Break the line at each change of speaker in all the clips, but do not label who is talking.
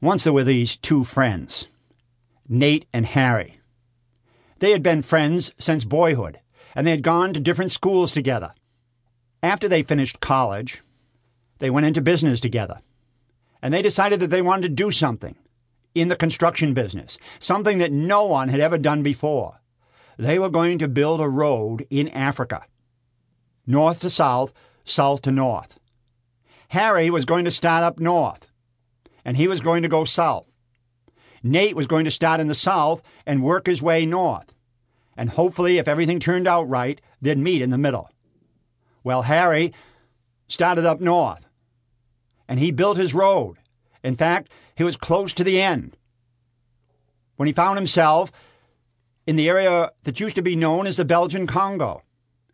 Once there were these two friends, Nate and Harry. They had been friends since boyhood, and they had gone to different schools together. After they finished college, they went into business together, and they decided that they wanted to do something in the construction business, something that no one had ever done before. They were going to build a road in Africa, north to south, south to north. Harry was going to start up north, and he was going to go south. Nate was going to start in the south and work his way north. And hopefully, if everything turned out right, they'd meet in the middle. Well, Harry started up north, and he built his road. In fact, he was close to the end when he found himself in the area that used to be known as the Belgian Congo.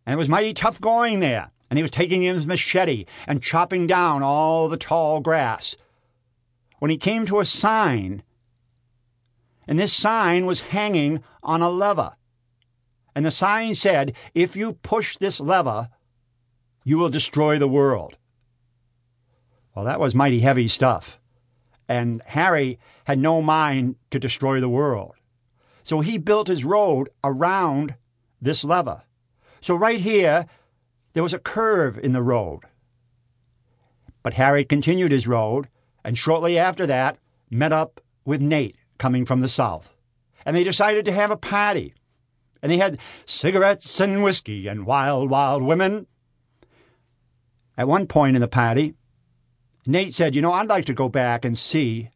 And it was mighty tough going there. And he was taking his machete and chopping down all the tall grass. When he came to a sign, and this sign was hanging on a lever. And the sign said, If you push this lever, you will destroy the world. Well, that was mighty heavy stuff. And Harry had no mind to destroy the world. So he built his road around this lever. So right here, there was a curve in the road. But Harry continued his road, and shortly after that, met up with Nate coming from the south. And they decided to have a party. And they had cigarettes and whiskey and wild, wild women. At one point in the party, Nate said, You know, I'd like to go back and see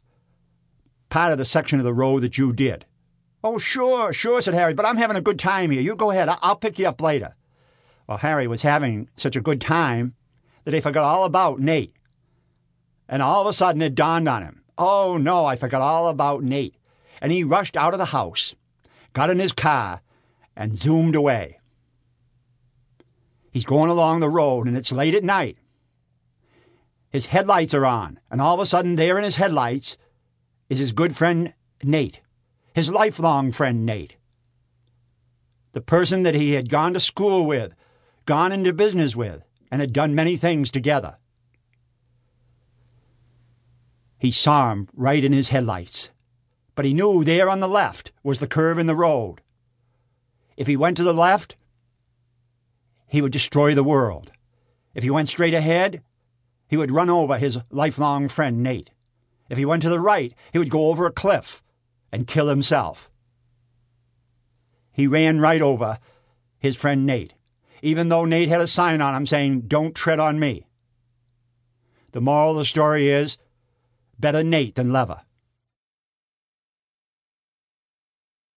part of the section of the road that you did. Oh, sure, sure, said Harry, but I'm having a good time here. You go ahead. I'll pick you up later. Well, Harry was having such a good time that he forgot all about Nate. And all of a sudden it dawned on him Oh, no, I forgot all about Nate. And he rushed out of the house, got in his car, and zoomed away. He's going along the road, and it's late at night. His headlights are on, and all of a sudden, there in his headlights is his good friend Nate, his lifelong friend Nate. The person that he had gone to school with, gone into business with, and had done many things together. He saw him right in his headlights, but he knew there on the left was the curve in the road. If he went to the left, he would destroy the world. If he went straight ahead, he would run over his lifelong friend Nate. If he went to the right, he would go over a cliff and kill himself. He ran right over his friend Nate, even though Nate had a sign on him saying, Don't tread on me. The moral of the story is better Nate than Lever.